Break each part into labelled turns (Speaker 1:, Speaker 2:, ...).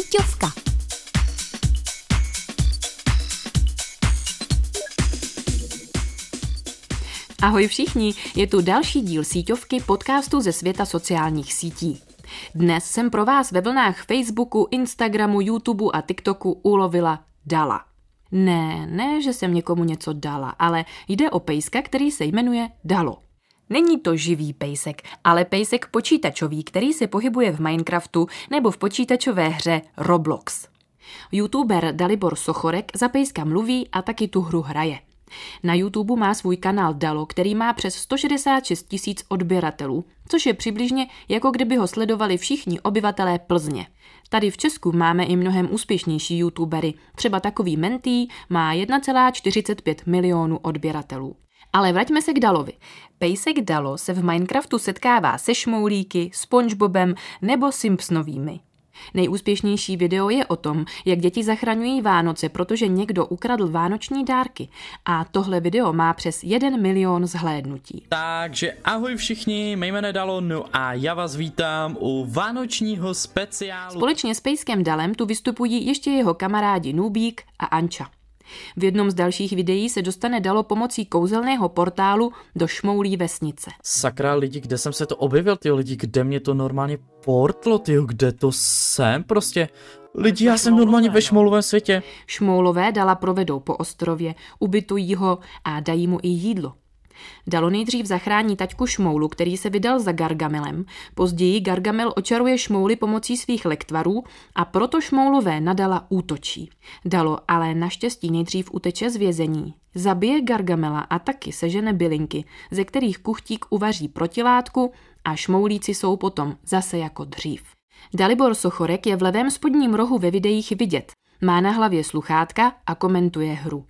Speaker 1: Síťovka. Ahoj všichni, je tu další díl síťovky podcastu ze světa sociálních sítí. Dnes jsem pro vás ve vlnách Facebooku, Instagramu, YouTube a TikToku ulovila Dala. Ne, ne, že jsem někomu něco dala, ale jde o pejska, který se jmenuje Dalo. Není to živý pejsek, ale pejsek počítačový, který se pohybuje v Minecraftu nebo v počítačové hře Roblox. YouTuber Dalibor Sochorek za pejska mluví a taky tu hru hraje. Na YouTube má svůj kanál Dalo, který má přes 166 tisíc odběratelů, což je přibližně jako kdyby ho sledovali všichni obyvatelé Plzně. Tady v Česku máme i mnohem úspěšnější youtubery, třeba takový Mentý má 1,45 milionů odběratelů. Ale vraťme se k Dalovi. Pejsek Dalo se v Minecraftu setkává se šmoulíky, Spongebobem nebo Simpsonovými. Nejúspěšnější video je o tom, jak děti zachraňují Vánoce, protože někdo ukradl vánoční dárky. A tohle video má přes 1 milion zhlédnutí.
Speaker 2: Takže ahoj všichni, mé jméno Dalo, no a já vás vítám u vánočního speciálu.
Speaker 1: Společně s Pejskem Dalem tu vystupují ještě jeho kamarádi Nubík a Anča. V jednom z dalších videí se dostane dalo pomocí kouzelného portálu do šmoulí vesnice.
Speaker 2: Sakra lidi, kde jsem se to objevil, ty lidi, kde mě to normálně portlo, ty kde to jsem prostě. Lidi, já jsem normálně ve šmoulovém světě.
Speaker 1: Šmoulové dala provedou po ostrově, ubytují ho a dají mu i jídlo. Dalo nejdřív zachrání taťku Šmoulu, který se vydal za Gargamelem. Později Gargamel očaruje Šmouly pomocí svých lektvarů a proto Šmoulové nadala útočí. Dalo ale naštěstí nejdřív uteče z vězení. Zabije Gargamela a taky sežene bylinky, ze kterých kuchtík uvaří protilátku a šmoulíci jsou potom zase jako dřív. Dalibor Sochorek je v levém spodním rohu ve videích vidět. Má na hlavě sluchátka a komentuje hru.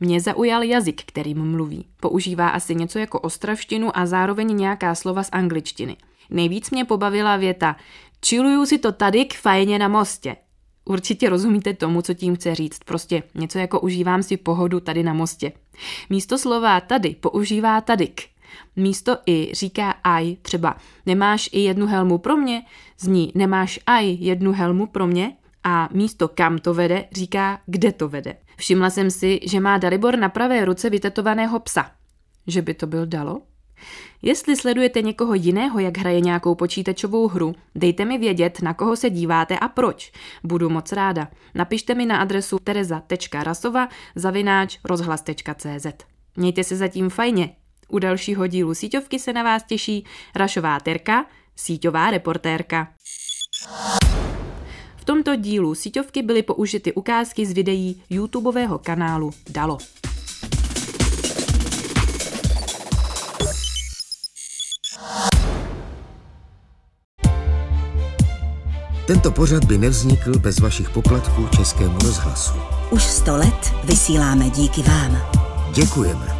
Speaker 1: Mě zaujal jazyk, kterým mluví. Používá asi něco jako ostravštinu a zároveň nějaká slova z angličtiny. Nejvíc mě pobavila věta Čiluju si to tady k fajně na mostě. Určitě rozumíte tomu, co tím chce říct. Prostě něco jako užívám si pohodu tady na mostě. Místo slova tady používá tadyk. Místo i říká aj, třeba nemáš i jednu helmu pro mě, zní nemáš aj jednu helmu pro mě a místo kam to vede říká kde to vede. Všimla jsem si, že má Dalibor na pravé ruce vytetovaného psa. Že by to byl Dalo? Jestli sledujete někoho jiného, jak hraje nějakou počítačovou hru, dejte mi vědět, na koho se díváte a proč. Budu moc ráda. Napište mi na adresu tereza.rasova zavináč rozhlas.cz. Mějte se zatím fajně. U dalšího dílu síťovky se na vás těší Rašová Terka, síťová reportérka. V tomto dílu síťovky byly použity ukázky z videí YouTubeového kanálu Dalo.
Speaker 3: Tento pořad by nevznikl bez vašich poplatků Českému rozhlasu.
Speaker 4: Už sto let vysíláme díky vám.
Speaker 3: Děkujeme.